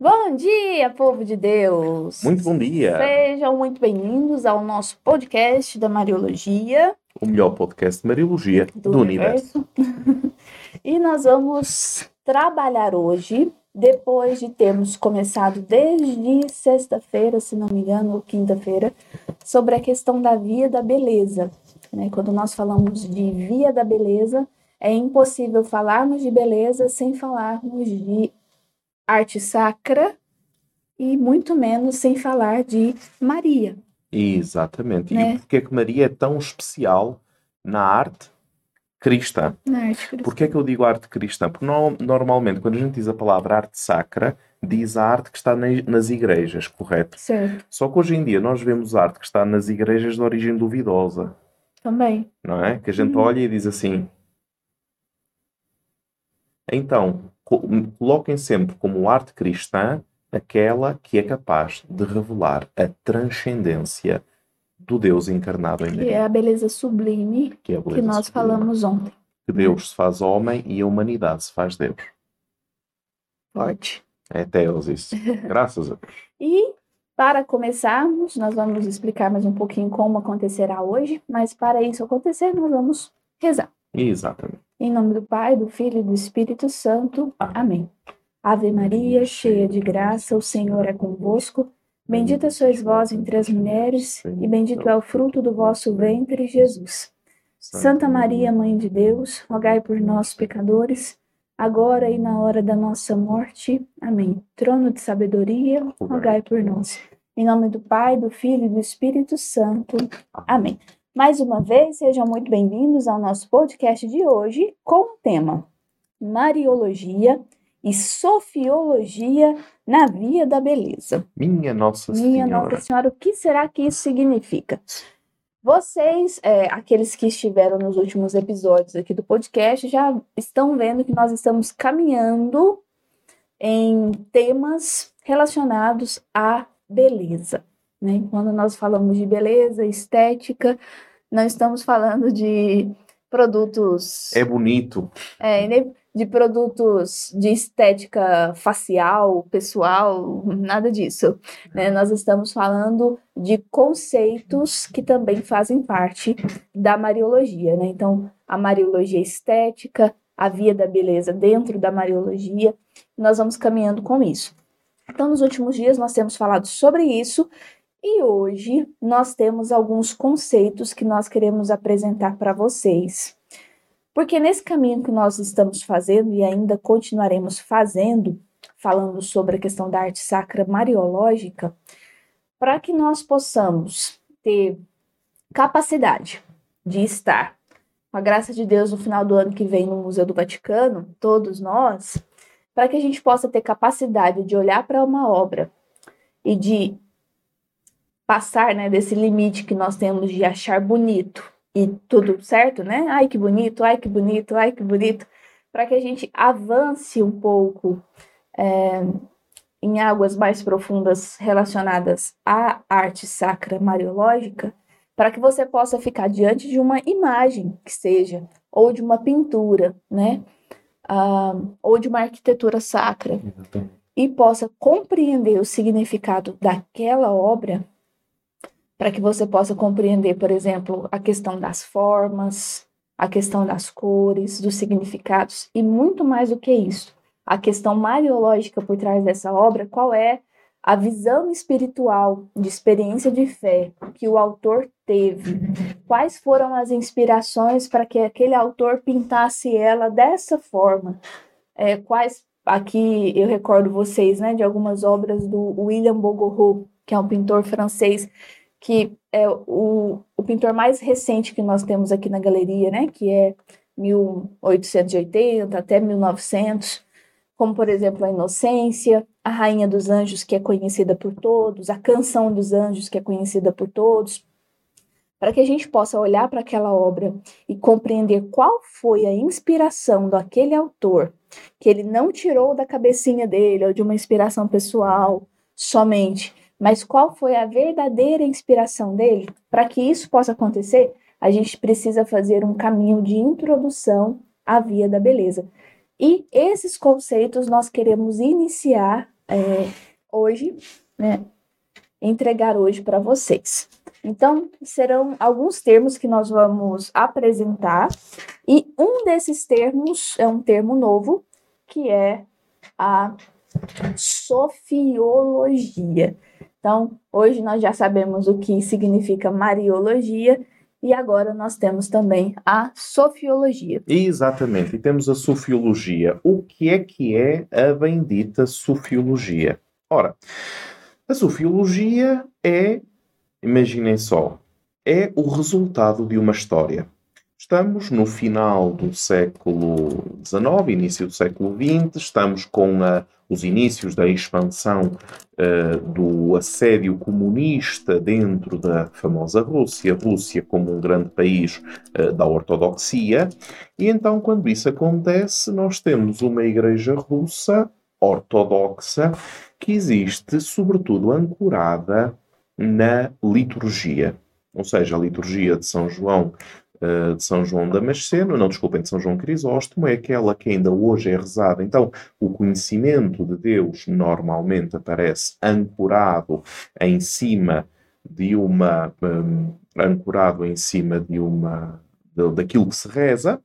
Bom dia, povo de Deus! Muito bom dia! Sejam muito bem-vindos ao nosso podcast da Mariologia. O melhor podcast de Mariologia do, do universo. universo. e nós vamos trabalhar hoje, depois de termos começado desde sexta-feira, se não me engano, ou quinta-feira, sobre a questão da via da beleza. Né? Quando nós falamos de via da beleza, é impossível falarmos de beleza sem falarmos de arte sacra e muito menos sem falar de Maria. Exatamente. Né? E por que Maria é tão especial na arte cristã? Na arte cristã. Por que é que eu digo arte cristã? Porque no, normalmente, quando a gente diz a palavra arte sacra, diz a arte que está nas igrejas, correto? Certo. Só que hoje em dia nós vemos arte que está nas igrejas de origem duvidosa. Também. Não é? Que a gente hum. olha e diz assim. Então, coloquem sempre como arte cristã aquela que é capaz de revelar a transcendência do Deus encarnado em Maria. Que é a beleza sublime que, é beleza que nós sublime. falamos ontem. Que Deus se faz homem e a humanidade se faz Deus. Forte. É Deus isso. Graças a Deus. e para começarmos, nós vamos explicar mais um pouquinho como acontecerá hoje, mas para isso acontecer, nós vamos rezar. Exatamente. Em nome do Pai, do Filho e do Espírito Santo. Amém. Ave Maria, cheia de graça, o Senhor é convosco. Bendita sois vós entre as mulheres, e bendito é o fruto do vosso ventre, Jesus. Santa Maria, Mãe de Deus, rogai por nós, pecadores, agora e na hora da nossa morte. Amém. Trono de sabedoria, rogai por nós. Em nome do Pai, do Filho e do Espírito Santo. Amém. Mais uma vez, sejam muito bem-vindos ao nosso podcast de hoje com o tema Mariologia e Sofiologia na Via da Beleza. Minha Nossa Minha Senhora. Nossa Senhora, o que será que isso significa? Vocês, é, aqueles que estiveram nos últimos episódios aqui do podcast, já estão vendo que nós estamos caminhando em temas relacionados à beleza. Né? Quando nós falamos de beleza, estética, não estamos falando de produtos. É bonito. É, de produtos de estética facial, pessoal, nada disso. Né? Nós estamos falando de conceitos que também fazem parte da Mariologia. Né? Então, a Mariologia estética, a via da beleza dentro da Mariologia, nós vamos caminhando com isso. Então, nos últimos dias, nós temos falado sobre isso e hoje nós temos alguns conceitos que nós queremos apresentar para vocês. Porque nesse caminho que nós estamos fazendo e ainda continuaremos fazendo, falando sobre a questão da arte sacra mariológica, para que nós possamos ter capacidade de estar, com a graça de Deus, no final do ano que vem no Museu do Vaticano, todos nós, para que a gente possa ter capacidade de olhar para uma obra e de passar né, desse limite que nós temos de achar bonito e tudo certo, né? Ai que bonito, ai que bonito, ai que bonito, para que a gente avance um pouco é, em águas mais profundas relacionadas à arte sacra mariológica, para que você possa ficar diante de uma imagem que seja, ou de uma pintura, né? Ah, ou de uma arquitetura sacra, e possa compreender o significado daquela obra para que você possa compreender, por exemplo, a questão das formas, a questão das cores, dos significados e muito mais do que isso. A questão mariológica por trás dessa obra, qual é a visão espiritual de experiência de fé que o autor teve? Quais foram as inspirações para que aquele autor pintasse ela dessa forma? É, quais aqui eu recordo vocês, né, de algumas obras do William Bogorot, que é um pintor francês que é o, o pintor mais recente que nós temos aqui na galeria, né, que é 1880 até 1900, como por exemplo a Inocência, a Rainha dos Anjos, que é conhecida por todos, a Canção dos Anjos, que é conhecida por todos, para que a gente possa olhar para aquela obra e compreender qual foi a inspiração daquele autor, que ele não tirou da cabecinha dele ou de uma inspiração pessoal somente, mas qual foi a verdadeira inspiração dele? Para que isso possa acontecer, a gente precisa fazer um caminho de introdução à via da beleza. E esses conceitos nós queremos iniciar é, hoje, né, entregar hoje para vocês. Então, serão alguns termos que nós vamos apresentar, e um desses termos é um termo novo, que é a sofiologia. Então, hoje nós já sabemos o que significa Mariologia e agora nós temos também a sofiologia. Exatamente, e temos a sofiologia. O que é que é a bendita sofiologia? Ora, a sofiologia é, imaginem só, é o resultado de uma história. Estamos no final do século XIX, início do século XX, estamos com a, os inícios da expansão uh, do assédio comunista dentro da famosa Rússia, Rússia como um grande país uh, da ortodoxia, e então, quando isso acontece, nós temos uma igreja russa ortodoxa que existe, sobretudo, ancorada na liturgia. Ou seja, a liturgia de São João uh, de São João Damasceno, não desculpem, de São João Crisóstomo, é aquela que ainda hoje é rezada. Então, o conhecimento de Deus normalmente aparece ancorado em cima de uma um, ancorado em cima de uma de, daquilo que se reza,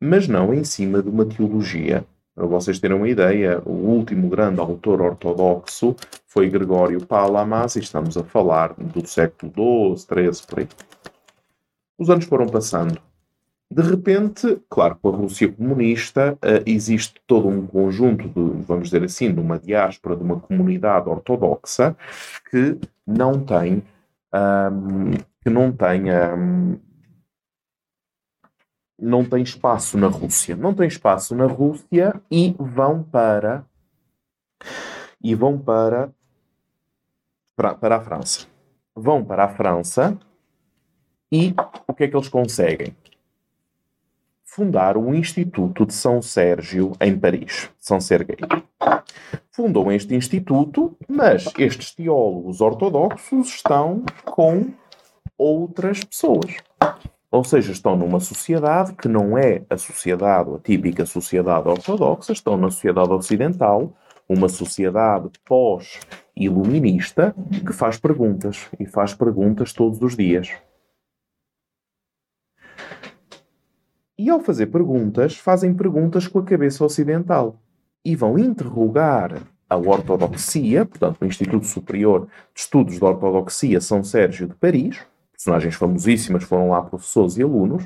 mas não em cima de uma teologia. Para vocês terem uma ideia, o último grande autor ortodoxo foi Gregório Palamas, e estamos a falar do século XII, XIII, por aí. Os anos foram passando. De repente, claro, com a Rússia comunista, uh, existe todo um conjunto de, vamos dizer assim, de uma diáspora, de uma comunidade ortodoxa que não tem, um, que não tem um, não tem espaço na Rússia. Não tem espaço na Rússia e vão para e vão para para, para a França. Vão para a França e o que é que eles conseguem? Fundar o Instituto de São Sérgio em Paris, São Serguei. Fundam este instituto, mas estes teólogos ortodoxos estão com outras pessoas. Ou seja, estão numa sociedade que não é a sociedade, a típica sociedade ortodoxa, estão na sociedade ocidental, uma sociedade pós-iluminista que faz perguntas e faz perguntas todos os dias. E ao fazer perguntas, fazem perguntas com a cabeça ocidental e vão interrogar a ortodoxia, portanto, o Instituto Superior de Estudos da Ortodoxia São Sérgio de Paris, personagens famosíssimas foram lá professores e alunos,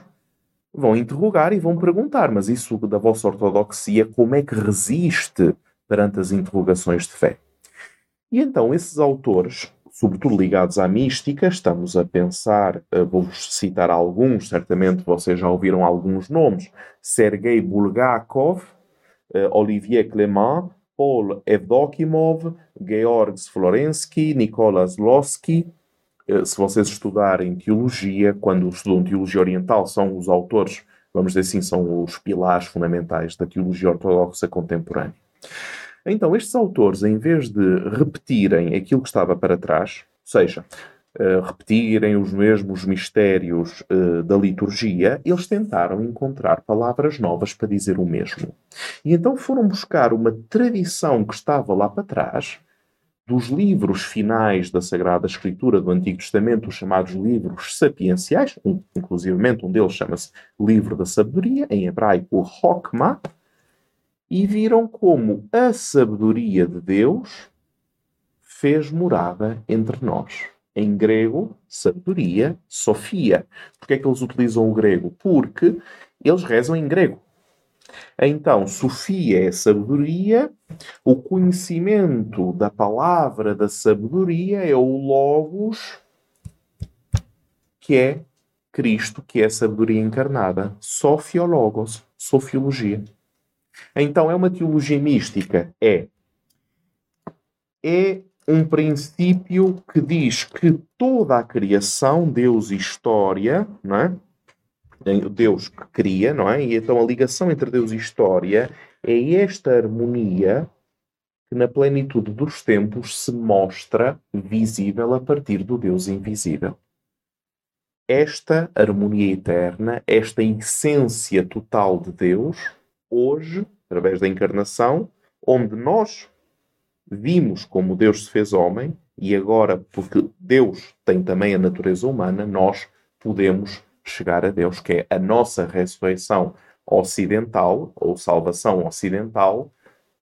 vão interrogar e vão perguntar: mas isso da vossa ortodoxia, como é que resiste perante as interrogações de fé? E então esses autores, sobretudo ligados à mística, estamos a pensar, eh, vou-vos citar alguns, certamente vocês já ouviram alguns nomes: Sergei Bulgakov, eh, Olivier Clément, Paul Evdokimov, Georg Florensky, Nicolas Losky, eh, se vocês estudarem teologia, quando estudam teologia oriental, são os autores, vamos dizer assim, são os pilares fundamentais da teologia ortodoxa contemporânea. Então, estes autores, em vez de repetirem aquilo que estava para trás, ou seja, uh, repetirem os mesmos mistérios uh, da liturgia, eles tentaram encontrar palavras novas para dizer o mesmo. E então foram buscar uma tradição que estava lá para trás, dos livros finais da Sagrada Escritura do Antigo Testamento, os chamados livros sapienciais, um, um deles chama-se Livro da Sabedoria, em hebraico Hokmah, e viram como a sabedoria de Deus fez morada entre nós. Em grego, sabedoria, sofia. Porquê é que eles utilizam o grego? Porque eles rezam em grego. Então, Sofia é sabedoria, o conhecimento da palavra da sabedoria é o Logos, que é Cristo, que é a sabedoria encarnada. Sofiologos, sofiologia. Então, é uma teologia mística? É. É um princípio que diz que toda a criação, Deus e história, não é? Deus que cria, não é? E então a ligação entre Deus e história é esta harmonia que na plenitude dos tempos se mostra visível a partir do Deus invisível. Esta harmonia eterna, esta essência total de Deus, hoje, através da encarnação, onde nós vimos como Deus se fez homem e agora, porque Deus tem também a natureza humana, nós podemos chegar a Deus, que é a nossa ressurreição ocidental, ou salvação ocidental,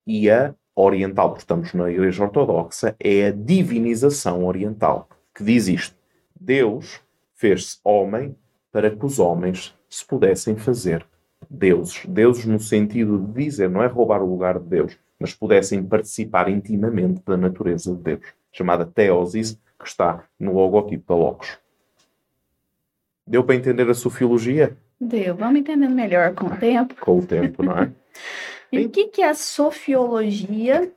e a oriental, porque estamos na Igreja Ortodoxa, é a divinização oriental, que diz isto: Deus fez-se homem para que os homens se pudessem fazer deuses. Deuses no sentido de dizer, não é roubar o lugar de Deus, mas pudessem participar intimamente da natureza de Deus, chamada Theosis, que está no logotipo da Logos. Deu para entender a sofiologia? Deu. Vamos entendendo melhor com o tempo. Com o tempo, não é? e o que, que a sofiologia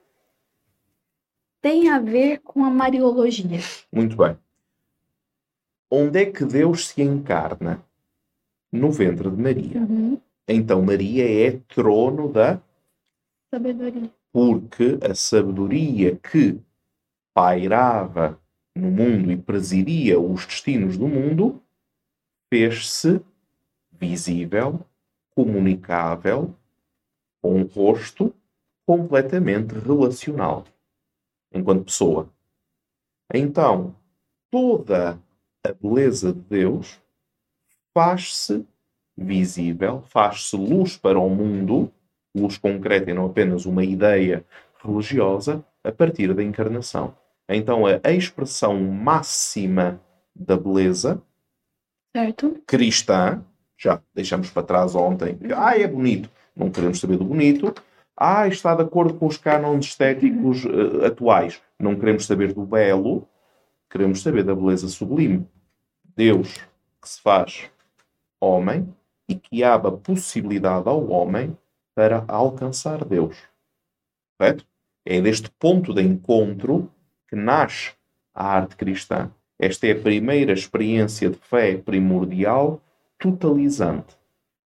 tem a ver com a mariologia? Muito bem. Onde é que Deus se encarna? No ventre de Maria. Uhum. Então Maria é trono da Sabedoria. porque a sabedoria que pairava no mundo e presidia os destinos do mundo fez-se visível, comunicável, com um rosto completamente relacional enquanto pessoa. Então, toda a beleza de Deus faz-se visível, faz-se luz para o mundo, luz concreta e não apenas uma ideia religiosa, a partir da encarnação. Então, a expressão máxima da beleza Certo. cristã, já deixamos para trás ontem, ah, é bonito, não queremos saber do bonito, ah, está de acordo com os cânones estéticos uh, atuais, não queremos saber do belo, queremos saber da beleza sublime. Deus que se faz homem e que abre a possibilidade ao homem para alcançar Deus. Correto? É deste ponto de encontro que nasce a arte cristã. Esta é a primeira experiência de fé primordial, totalizante.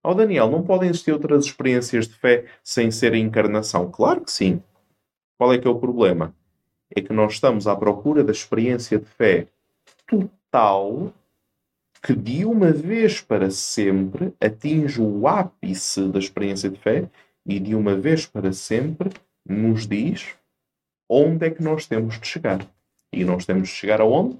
Ó oh, Daniel, não podem existir outras experiências de fé sem ser a encarnação? Claro que sim. Qual é que é o problema? É que nós estamos à procura da experiência de fé total que de uma vez para sempre atinge o ápice da experiência de fé e de uma vez para sempre nos diz onde é que nós temos de chegar. E nós temos de chegar aonde?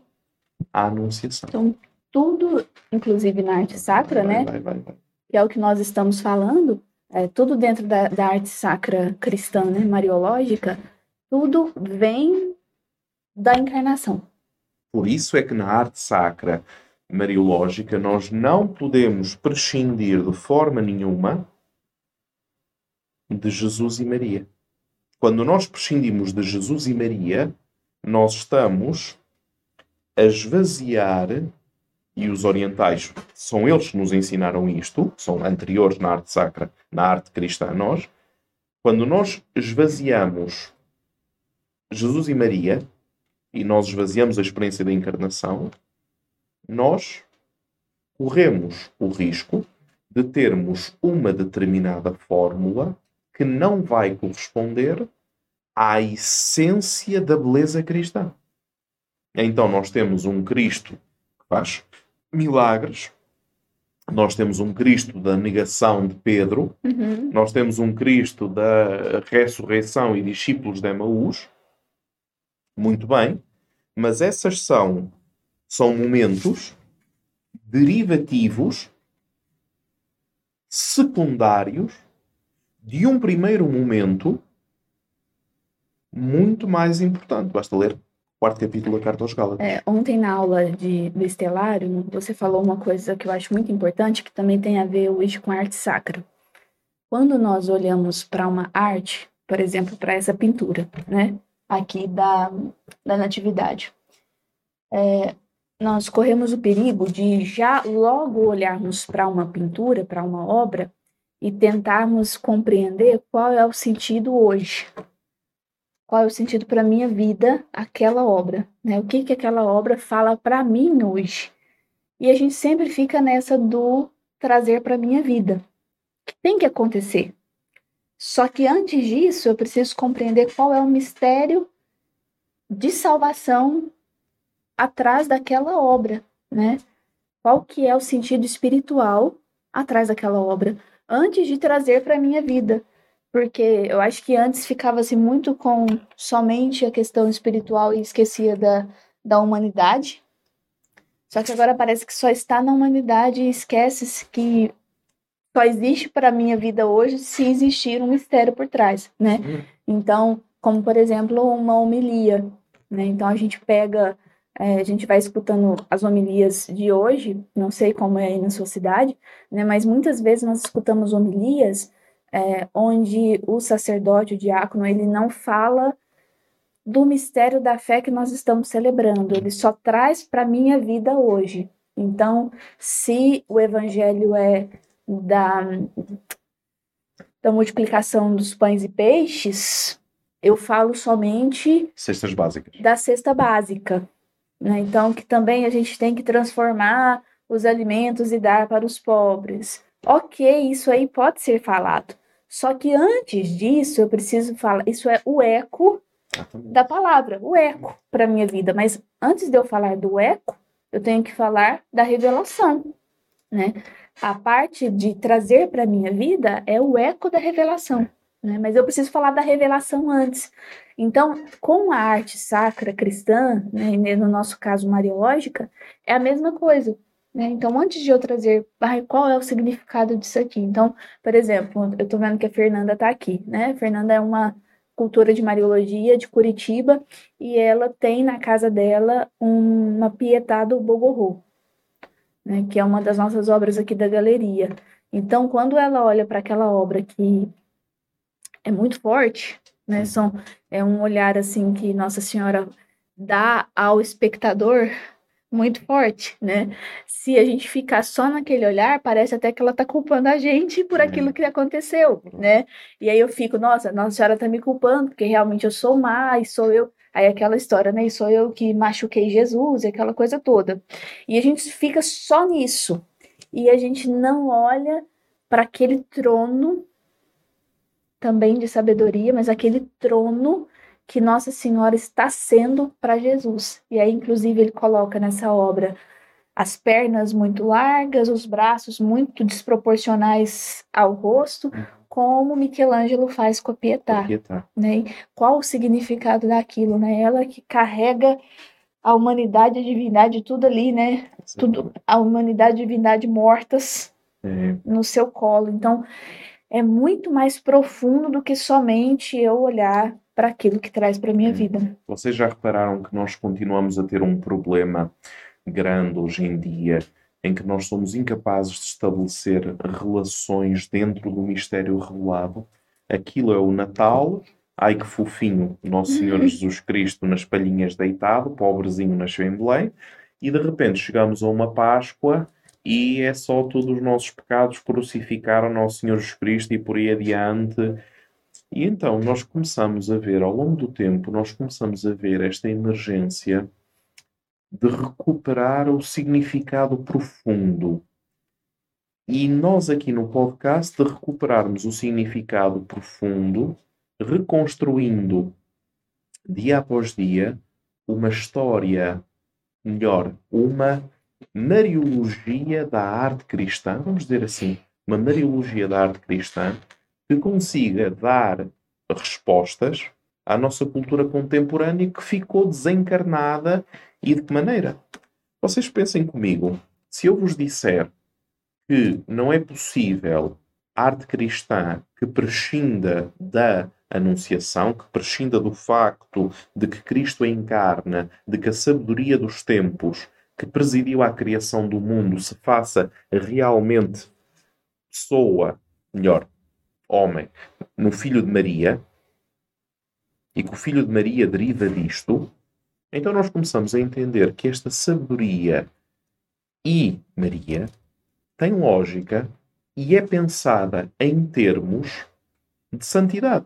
À Anunciação. Então, tudo, inclusive na arte sacra, vai, né? Vai, vai, vai. Que é o que nós estamos falando, é, tudo dentro da, da arte sacra cristã, né? Mariológica, tudo vem da encarnação. Por isso é que na arte sacra mariológica nós não podemos prescindir de forma nenhuma de Jesus e Maria. Quando nós prescindimos de Jesus e Maria, nós estamos a esvaziar, e os orientais são eles que nos ensinaram isto, são anteriores na arte sacra, na arte cristã a nós. Quando nós esvaziamos Jesus e Maria, e nós esvaziamos a experiência da encarnação, nós corremos o risco de termos uma determinada fórmula que não vai corresponder à essência da beleza cristã. Então nós temos um Cristo que faz milagres, nós temos um Cristo da negação de Pedro, Uhum. nós temos um Cristo da ressurreição e discípulos de Emaús. Muito bem, mas essas são, são momentos derivativos secundários de um primeiro momento muito mais importante. Basta ler o quarto capítulo da Carta aos Gálatas. É, ontem na aula de, do Estelário, você falou uma coisa que eu acho muito importante, que também tem a ver hoje com a arte sacra. Quando nós olhamos para uma arte, por exemplo, para essa pintura, né, aqui da, da Natividade, é, nós corremos o perigo de já logo olharmos para uma pintura, para uma obra, e tentarmos compreender qual é o sentido hoje. Qual é o sentido para a minha vida aquela obra, né? O que que aquela obra fala para mim hoje? E a gente sempre fica nessa do trazer para minha vida. Que tem que acontecer. Só que antes disso, eu preciso compreender qual é o mistério de salvação atrás daquela obra, né? Qual que é o sentido espiritual atrás daquela obra, antes de trazer para a minha vida. Porque eu acho que antes ficava-se muito com somente a questão espiritual e esquecia da, da humanidade. Só que agora parece que só está na humanidade e esquece-se que só existe para a minha vida hoje se existir um mistério por trás, né? Então, como por exemplo, uma homilia, né? Então a gente pega, é, a gente vai escutando as homilias de hoje, não sei como é aí na sua cidade, né? Mas muitas vezes nós escutamos homilias é, onde o sacerdote, o diácono, ele não fala do mistério da fé que nós estamos celebrando, ele só traz para a minha vida hoje. Então, se o evangelho é da, da multiplicação dos pães e peixes, eu falo somente cestas básicas. Da cesta básica. Né? Então, que também a gente tem que transformar os alimentos e dar para os pobres. Ok, isso aí pode ser falado. Só que antes disso, eu preciso falar, isso é o eco da palavra, o eco para minha vida. Mas antes de eu falar do eco, eu tenho que falar da revelação, né? A parte de trazer para minha vida é o eco da revelação, né? Mas eu preciso falar da revelação antes. Então, com a arte sacra cristã, né, no nosso caso mariológica, é a mesma coisa. Né? Então, antes de eu trazer ai, qual é o significado disso aqui. Então, por exemplo, eu estou vendo que a Fernanda está aqui. Né? A Fernanda é uma cultora de Mariologia de Curitiba e ela tem na casa dela uma Pietà do Bogorô, né? que é uma das nossas obras aqui da galeria. Então, quando ela olha para aquela obra que é muito forte, né? São, é um olhar assim que Nossa Senhora dá ao espectador muito forte, né? Se a gente ficar só naquele olhar, parece até que ela tá culpando a gente por aquilo que aconteceu, né? E aí eu fico, nossa, Nossa Senhora tá me culpando, porque realmente eu sou má e sou eu. Aí aquela história, né? E sou eu que machuquei Jesus, e aquela coisa toda. E a gente fica só nisso. E a gente não olha para aquele trono também de sabedoria, mas aquele trono que Nossa Senhora está sendo para Jesus. E aí, inclusive, ele coloca nessa obra as pernas muito largas, os braços muito desproporcionais ao rosto, uhum. como Michelangelo faz com a Pietà. Pietà. Né? qual o significado daquilo? Né? Ela que carrega a humanidade e a divindade tudo ali, né? Tudo, a humanidade e a divindade mortas é. no seu colo. Então, é muito mais profundo do que somente eu olhar para aquilo que traz para a minha vida. Vocês já repararam que nós continuamos a ter um problema grande hoje em dia em que nós somos incapazes de estabelecer relações dentro do mistério revelado? Aquilo é o Natal, ai que fofinho, Nosso Senhor uhum. Jesus Cristo nas palhinhas deitado, pobrezinho nasceu em Belém, e de repente chegamos a uma Páscoa e é só todos os nossos pecados crucificaram Nosso Senhor Jesus Cristo e por aí adiante e então nós começamos a ver, ao longo do tempo, nós começamos a ver esta emergência de recuperar o significado profundo. E nós aqui no podcast de recuperarmos o significado profundo, reconstruindo dia após dia uma história, melhor, uma mariologia da arte cristã, vamos dizer assim, uma mariologia da arte cristã que consiga dar respostas à nossa cultura contemporânea que ficou desencarnada e de que maneira? Vocês pensem comigo, se eu vos disser que não é possível arte cristã que prescinda da Anunciação, que prescinda do facto de que Cristo encarna, de que a sabedoria dos tempos que presidiu à criação do mundo se faça realmente pessoa, melhor, homem no filho de Maria e que o filho de Maria deriva disto, então nós começamos a entender que esta sabedoria e Maria tem lógica e é pensada em termos de santidade.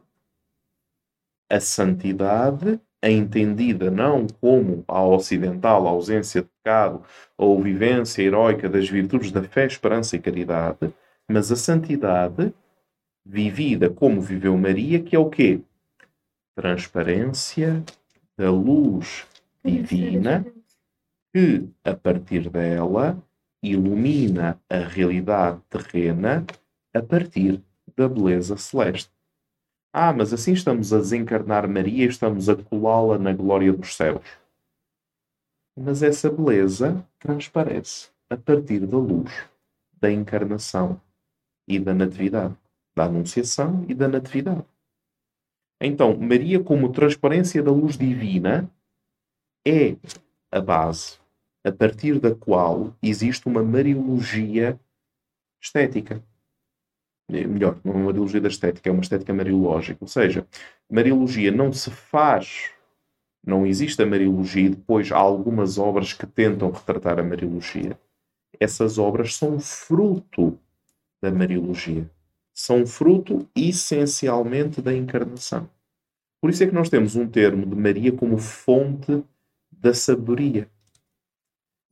A santidade é entendida não como a ocidental a ausência de pecado ou vivência heroica das virtudes da fé, esperança e caridade, mas a santidade vivida como viveu Maria, que é o quê? Transparência da luz divina que, a partir dela, ilumina a realidade terrena a partir da beleza celeste. Ah, mas assim estamos a desencarnar Maria estamos a colá-la na glória dos céus. Mas essa beleza transparece a partir da luz da encarnação e da natividade, da anunciação e da natividade. Então, Maria, como transparência da luz divina, é a base a partir da qual existe uma mariologia estética. É, melhor, não é uma mariologia da estética, é uma estética mariológica. Ou seja, mariologia não se faz, não existe a mariologia e depois há algumas obras que tentam retratar a mariologia. Essas obras são fruto da mariologia. São fruto essencialmente da encarnação. Por isso é que nós temos um termo de Maria como fonte da sabedoria.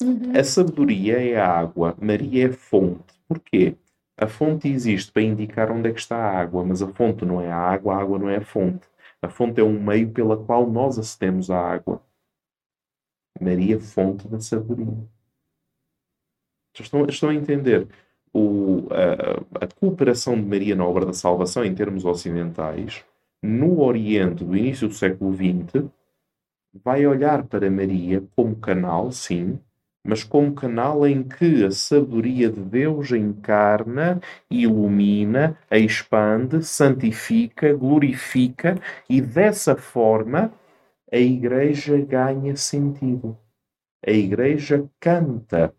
Uhum. A sabedoria é a água, Maria é fonte. Porquê? A fonte existe para indicar onde é que está a água, mas a fonte não é a água, a água não é a fonte. A fonte é um meio pela qual nós acedemos à água. Maria, fonte da sabedoria. Estão, estão a entender? O, a, a cooperação de Maria na obra da salvação, em termos ocidentais, no Oriente do início do século XX, vai olhar para Maria como canal, sim, mas como canal em que a sabedoria de Deus encarna, ilumina, expande, santifica, glorifica e dessa forma a Igreja ganha sentido. A Igreja canta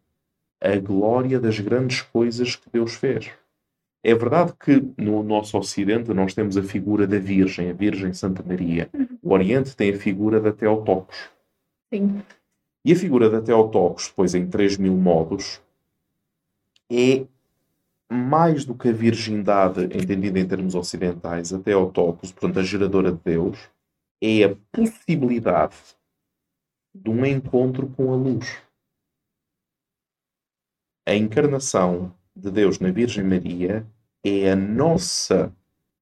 a glória das grandes coisas que Deus fez. É verdade que no nosso Ocidente nós temos a figura da Virgem, a Virgem Santa Maria. O Oriente tem a figura da Teotocos. Sim. E a figura da Teotocos, depois em 3 mil modos, é mais do que a virgindade, entendida em termos ocidentais, a Teotocos, portanto a geradora de Deus, é a possibilidade de um encontro com a luz. A encarnação de Deus na Virgem Maria é a nossa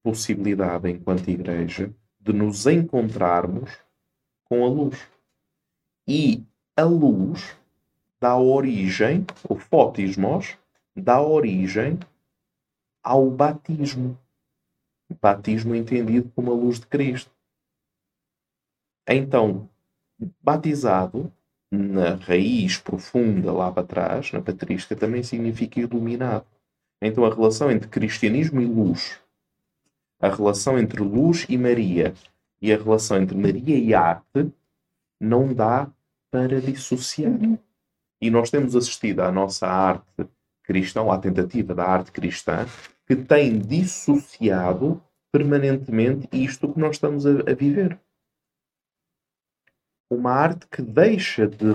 possibilidade enquanto Igreja de nos encontrarmos com a luz. E a luz dá origem, o fotismos, dá origem ao batismo. Batismo entendido como a luz de Cristo. Então, batizado na raiz profunda lá para trás, na patrística, também significa iluminado. Então a relação entre cristianismo e luz, a relação entre luz e Maria e a relação entre Maria e arte não dá para dissociar. E nós temos assistido à nossa arte cristã, à tentativa da arte cristã, que tem dissociado permanentemente isto que nós estamos a, a viver uma arte que deixa de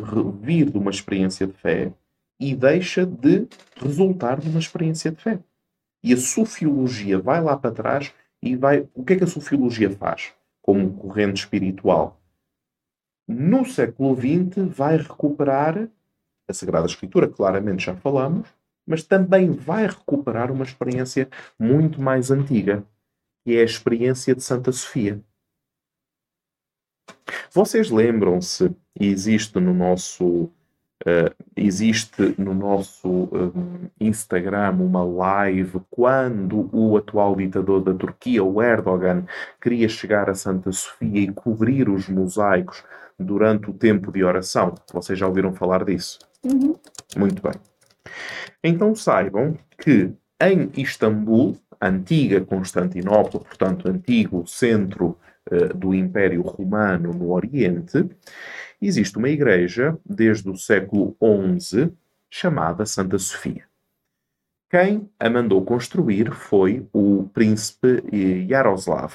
vir de uma experiência de fé e deixa de resultar de uma experiência de fé. E a sofiologia vai lá para trás e vai. O que é que a sofiologia faz como corrente espiritual? No século XX vai recuperar a Sagrada Escritura, claramente já falamos, mas também vai recuperar uma experiência muito mais antiga, que é a experiência de Santa Sofia. Vocês lembram-se, existe no nosso Uh, existe no nosso uh, Instagram uma live quando o atual ditador da Turquia, o Erdogan, queria chegar a Santa Sofia e cobrir os mosaicos durante o tempo de oração. Vocês já ouviram falar disso? Uhum. Muito bem. Então saibam que em Istambul, antiga Constantinopla, portanto, antigo centro eh, do Império Romano no Oriente, existe uma igreja desde o século XI chamada Santa Sofia. Quem a mandou construir foi o príncipe Yaroslav.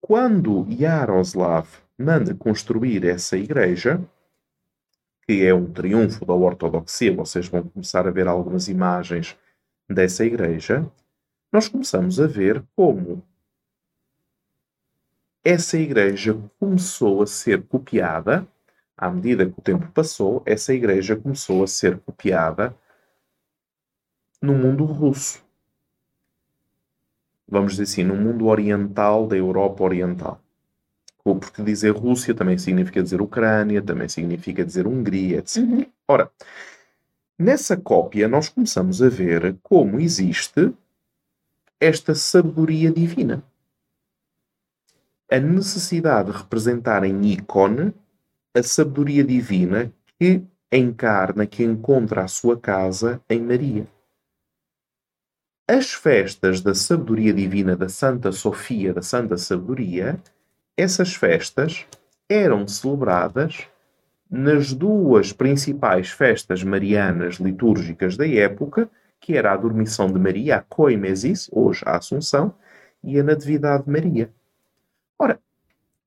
Quando Yaroslav manda construir essa igreja, que é um triunfo da ortodoxia, vocês vão começar a ver algumas imagens dessa igreja, nós começamos a ver como essa igreja começou a ser copiada, à medida que o tempo passou, essa igreja começou a ser copiada no mundo russo. Vamos dizer assim, no mundo oriental da Europa Oriental. Porque dizer Rússia também significa dizer Ucrânia, também significa dizer Hungria, etc. Uhum. Ora, nessa cópia nós começamos a ver como existe esta sabedoria divina a necessidade de representar em ícone a sabedoria divina que encarna, que encontra a sua casa em Maria. As festas da sabedoria divina da Santa Sofia, da Santa Sabedoria, essas festas eram celebradas nas duas principais festas marianas litúrgicas da época, que era a Dormição de Maria, a Coimesis, hoje a Assunção, e a Natividade de Maria. Ora,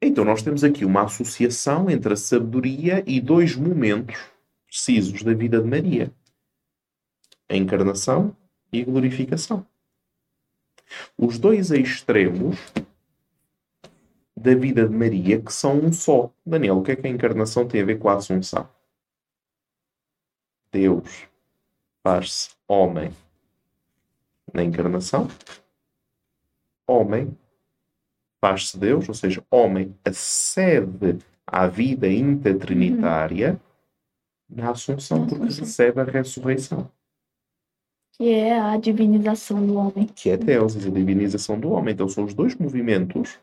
então nós temos aqui uma associação entre a sabedoria e dois momentos precisos da vida de Maria: a encarnação e a glorificação. Os dois extremos da vida de Maria que são um só. Daniel, o que é que a encarnação tem a ver com a Assunção? Deus faz-se homem na encarnação, homem faz-se Deus, ou seja, homem acede à vida intertrinitária uhum. na Assunção, porque recebe a ressurreição. Que é a divinização do homem. Que é Deus, a divinização do homem. Então são os dois movimentos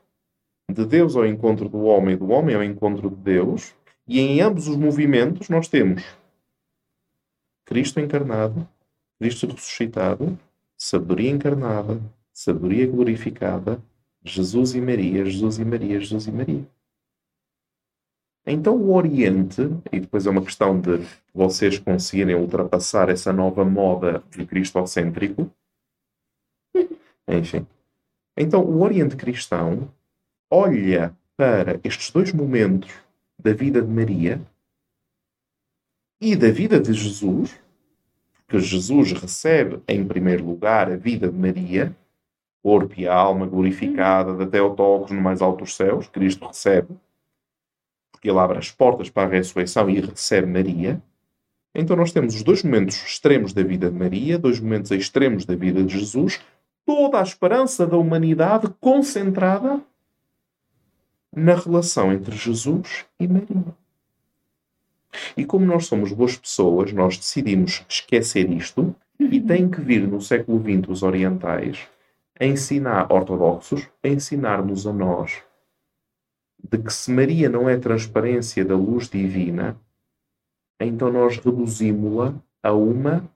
de Deus ao encontro do homem, do homem ao encontro de Deus, e em ambos os movimentos nós temos Cristo encarnado, Cristo ressuscitado, sabedoria encarnada, sabedoria glorificada, Jesus e Maria, Jesus e Maria, Jesus e Maria. Então o Oriente, e depois é uma questão de vocês conseguirem ultrapassar essa nova moda do cristocêntrico. Enfim. Então o Oriente cristão olha para estes dois momentos da vida de Maria e da vida de Jesus, porque Jesus recebe em primeiro lugar a vida de Maria, corpo e alma glorificada da Teotocos no mais altos céus, Cristo recebe, porque ele abre as portas para a ressurreição e recebe Maria. Então nós temos os dois momentos extremos da vida de Maria, dois momentos extremos da vida de Jesus, toda a esperança da humanidade concentrada na relação entre Jesus e Maria. E como nós somos boas pessoas, nós decidimos esquecer isto e uhum. tem que vir no século XX os orientais a ensinar ortodoxos, a ensinar-nos a nós de que se Maria não é transparência da luz divina, então nós reduzimos-la a uma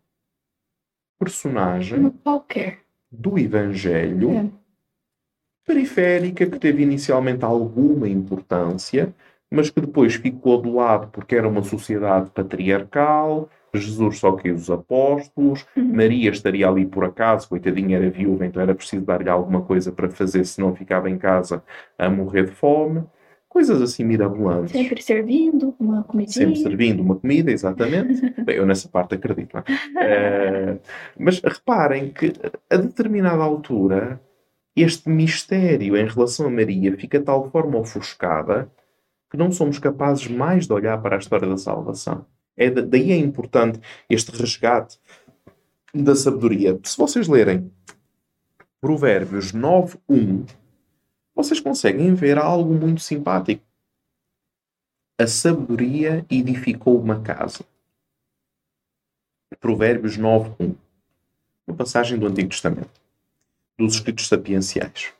personagem qualquer do Evangelho é periférica, que teve inicialmente alguma importância, mas que depois ficou de lado porque era uma sociedade patriarcal, Jesus só quis os apóstolos, uhum. Maria estaria ali por acaso, coitadinha era viúva, então era preciso dar-lhe alguma coisa para fazer, senão ficava em casa a morrer de fome. Coisas assim mirabolantes. Sempre servindo uma comida. Sempre servindo uma comida, exatamente. Bem, eu nessa parte acredito. É, mas reparem que a determinada altura este mistério em relação a Maria fica de tal forma ofuscada que não somos capazes mais de olhar para a história da salvação. É daí é importante este resgate da sabedoria. Se vocês lerem Provérbios 9.1, vocês conseguem ver algo muito simpático. A sabedoria edificou uma casa. Provérbios 9.1. Uma passagem do Antigo Testamento dos escritos sapienciais.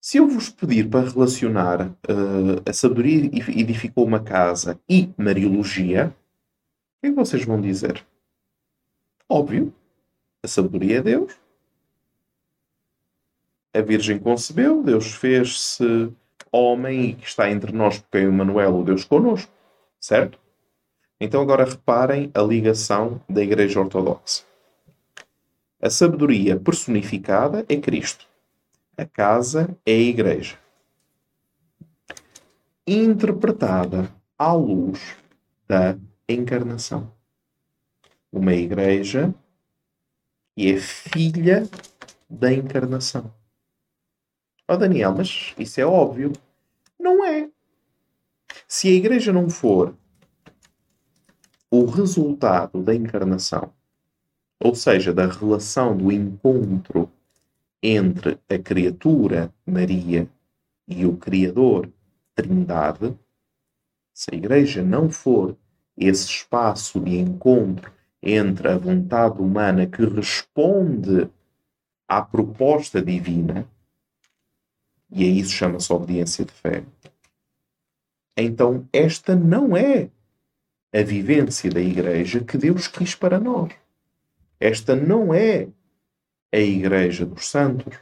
Se eu vos pedir para relacionar uh, a sabedoria edificou uma casa e Mariologia, o que é que vocês vão dizer? Óbvio, a sabedoria é Deus. A Virgem concebeu, Deus fez-se homem e que está entre nós porque é Emmanuel, o Deus conosco. Certo? Então agora reparem a ligação da Igreja Ortodoxa. A sabedoria personificada é Cristo. A casa é a igreja. Interpretada à luz da encarnação. Uma igreja que é filha da encarnação. Oh Daniel, mas isso é óbvio. Não é. Se a igreja não for o resultado da encarnação, ou seja, da relação do encontro entre a criatura Maria e o Criador Trindade, se a Igreja não for esse espaço de encontro entre a vontade humana que responde à proposta divina, e a isso chama-se obediência de fé, então esta não é a vivência da igreja que Deus quis para nós. Esta não é a igreja dos santos.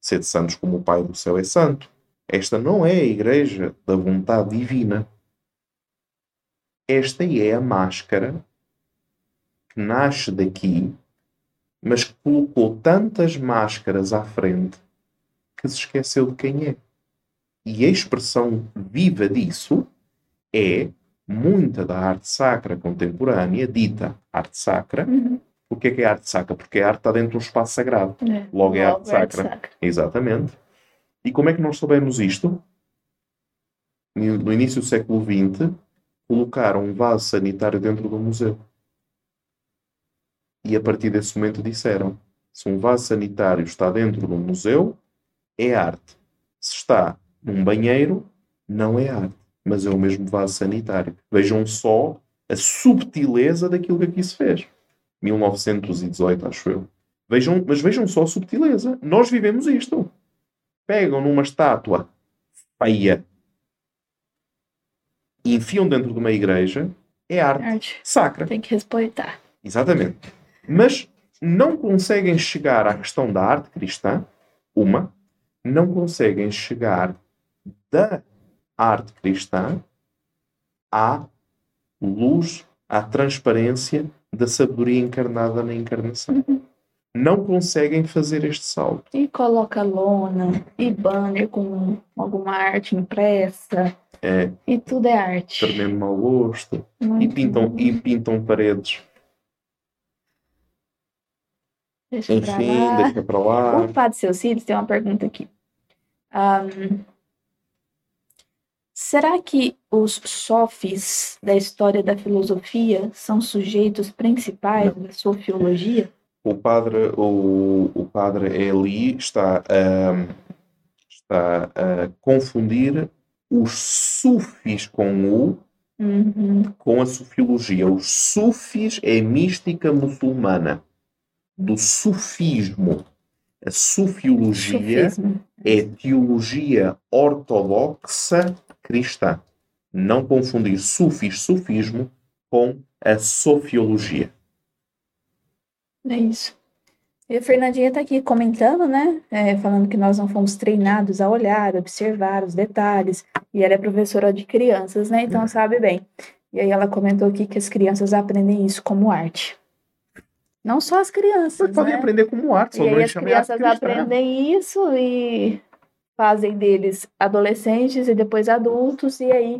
Sede santos como o Pai do céu é santo. Esta não é a igreja da vontade divina. Esta é a máscara que nasce daqui, mas que colocou tantas máscaras à frente que se esqueceu de quem é. E a expressão viva disso é muita da arte sacra contemporânea, dita arte sacra. Uhum. O que é que é arte sacra? Porque a arte está dentro de um espaço sagrado. É. Logo é arte Logo é arte sacra. sacra. Exatamente. E como é que nós soubemos isto? No início do século XX, colocaram um vaso sanitário dentro do museu. E a partir desse momento disseram: se um vaso sanitário está dentro do museu, é arte. Se está num banheiro, não é arte, mas é o mesmo vaso sanitário. Vejam só a subtileza daquilo que aqui se fez. 1918, acho eu. Vejam, mas vejam só a subtileza. Nós vivemos isto. Pegam numa estátua feia e enfiam dentro de uma igreja, é arte Arte. sacra. Tem que respeitar. Exatamente. Mas não conseguem chegar à questão da arte cristã, uma, não conseguem chegar da arte cristã à luz, à transparência da sabedoria encarnada na encarnação. Não conseguem fazer este salto. E coloca lona e banner com alguma arte impressa. É, E tudo é arte. tremendo mau gosto. E pintam, bom. e pintam paredes. Deixa pra Enfim, lá. deixa para lá. O Padre Cecílio tem uma pergunta aqui. Ahn, será que os sofis da história da filosofia são sujeitos principais da sofiologia? o padre, o, o padre Eli está a, está a confundir os sufis com o Uhum. com a sofiologia. Os sufis é mística muçulmana do sufismo. A sofiologia é teologia ortodoxa cristã. Não confundir sufis, sufismo com a sofiologia. É isso. E a Fernandinha está aqui comentando, né? É, falando que nós não fomos treinados a olhar, observar os detalhes. E ela é professora de crianças, né? Então sabe bem. E aí ela comentou aqui que as crianças aprendem isso como arte. Não só as crianças, Mas podem né? aprender como arte, só E não aí é as crianças aprendem isso e fazem deles adolescentes e depois adultos, e aí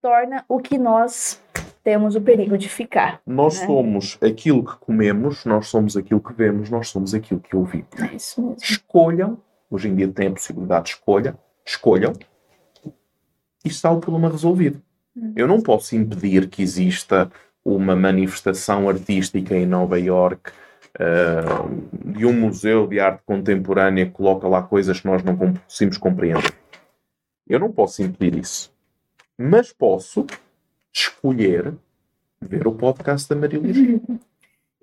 torna o que nós temos o perigo de ficar. Nós né? somos aquilo que comemos, nós somos aquilo que vemos, nós somos aquilo que ouvimos. É isso mesmo. Escolham, hoje em dia tem a possibilidade de escolha, escolham, e está o problema resolvido. Hum. Eu não posso impedir que exista uma manifestação artística em Nova York de um museu de arte contemporânea coloca lá coisas que nós não conseguimos compreender. Eu não posso impedir isso. Mas posso escolher ver o podcast da Maria.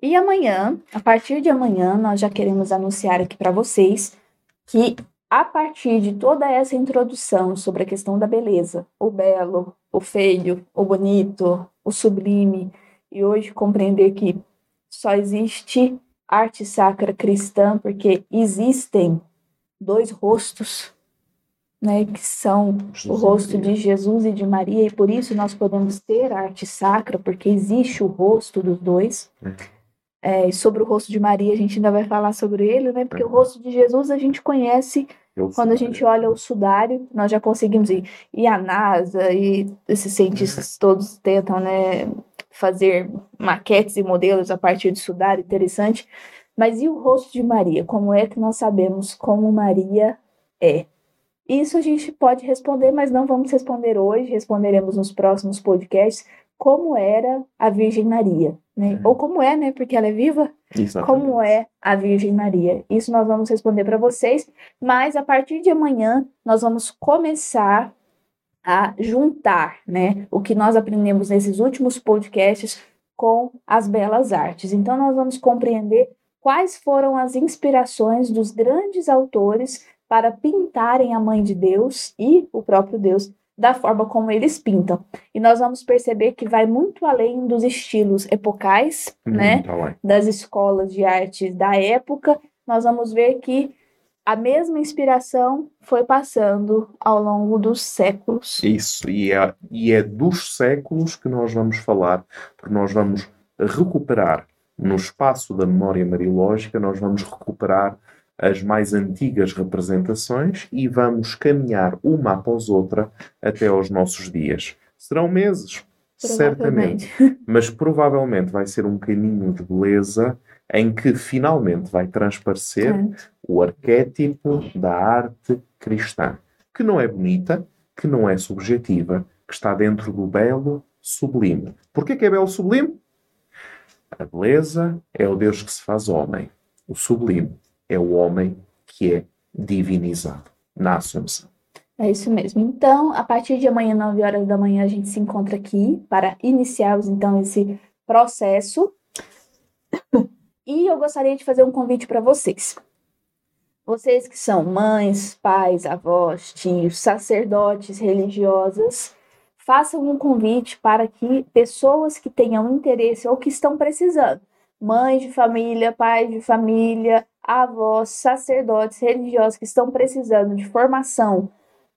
E amanhã, a partir de amanhã, nós já queremos anunciar aqui para vocês que a partir de toda essa introdução sobre a questão da beleza, o belo, o feio, o bonito, o sublime, e hoje compreender que só existe arte sacra cristã porque existem dois rostos, né, que são o rosto de Jesus e de Maria, e por isso nós podemos ter arte sacra, porque existe o rosto dos dois. Uhum. É, sobre o rosto de Maria, a gente ainda vai falar sobre ele, né? Porque o Uhum. rosto de Jesus a gente conhece quando a gente olha o sudário, nós já conseguimos ir. E a NASA e esses cientistas todos tentam, né, fazer maquetes e modelos a partir do sudário, interessante. Mas e o rosto de Maria? Como é que nós sabemos como Maria é? Isso a gente pode responder, mas não vamos responder hoje, responderemos nos próximos podcasts como era a Virgem Maria, né? Ou como é, né? Porque ela é viva, Exatamente. como é a Virgem Maria. Isso nós vamos responder para vocês, mas a partir de amanhã nós vamos começar a juntar, né, o que nós aprendemos nesses últimos podcasts com as belas artes. Então nós vamos compreender quais foram as inspirações dos grandes autores para pintarem a mãe de Deus e o próprio Deus da forma como eles pintam. E nós vamos perceber que vai muito além dos estilos epocais, né? Das escolas de artes da época. Nós vamos ver que a mesma inspiração foi passando ao longo dos séculos. Isso, e é, e é dos séculos que nós vamos falar, porque nós vamos recuperar no espaço da memória mariológica, nós vamos recuperar as mais antigas representações e vamos caminhar uma após outra até aos nossos dias. Serão meses, certamente, mas provavelmente vai ser um caminho de beleza em que finalmente vai transparecer. O arquétipo da arte cristã, que não é bonita, que não é subjetiva, que está dentro do belo sublime. Porquê que é belo sublime? A beleza é o Deus que se faz homem. O sublime é o homem que é divinizado na Assunção. É isso mesmo. Então, a partir de amanhã, 9 horas da manhã, a gente se encontra aqui para iniciarmos então esse processo e eu gostaria de fazer um convite para vocês. Vocês que são mães, pais, avós, tios, sacerdotes, religiosas, façam um convite para que pessoas que tenham interesse ou que estão precisando, mães de família, pais de família, avós, sacerdotes, religiosos que estão precisando de formação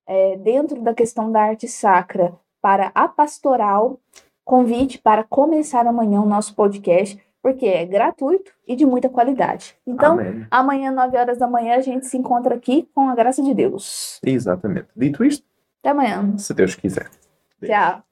é, dentro da questão da arte sacra para a pastoral, convite para começar amanhã o nosso podcast porque é gratuito e de muita qualidade. Então, Amém. amanhã, 9 horas da manhã, a gente se encontra aqui com a graça de Deus. Exatamente. Dito isto, até amanhã. Se Deus quiser. Tchau.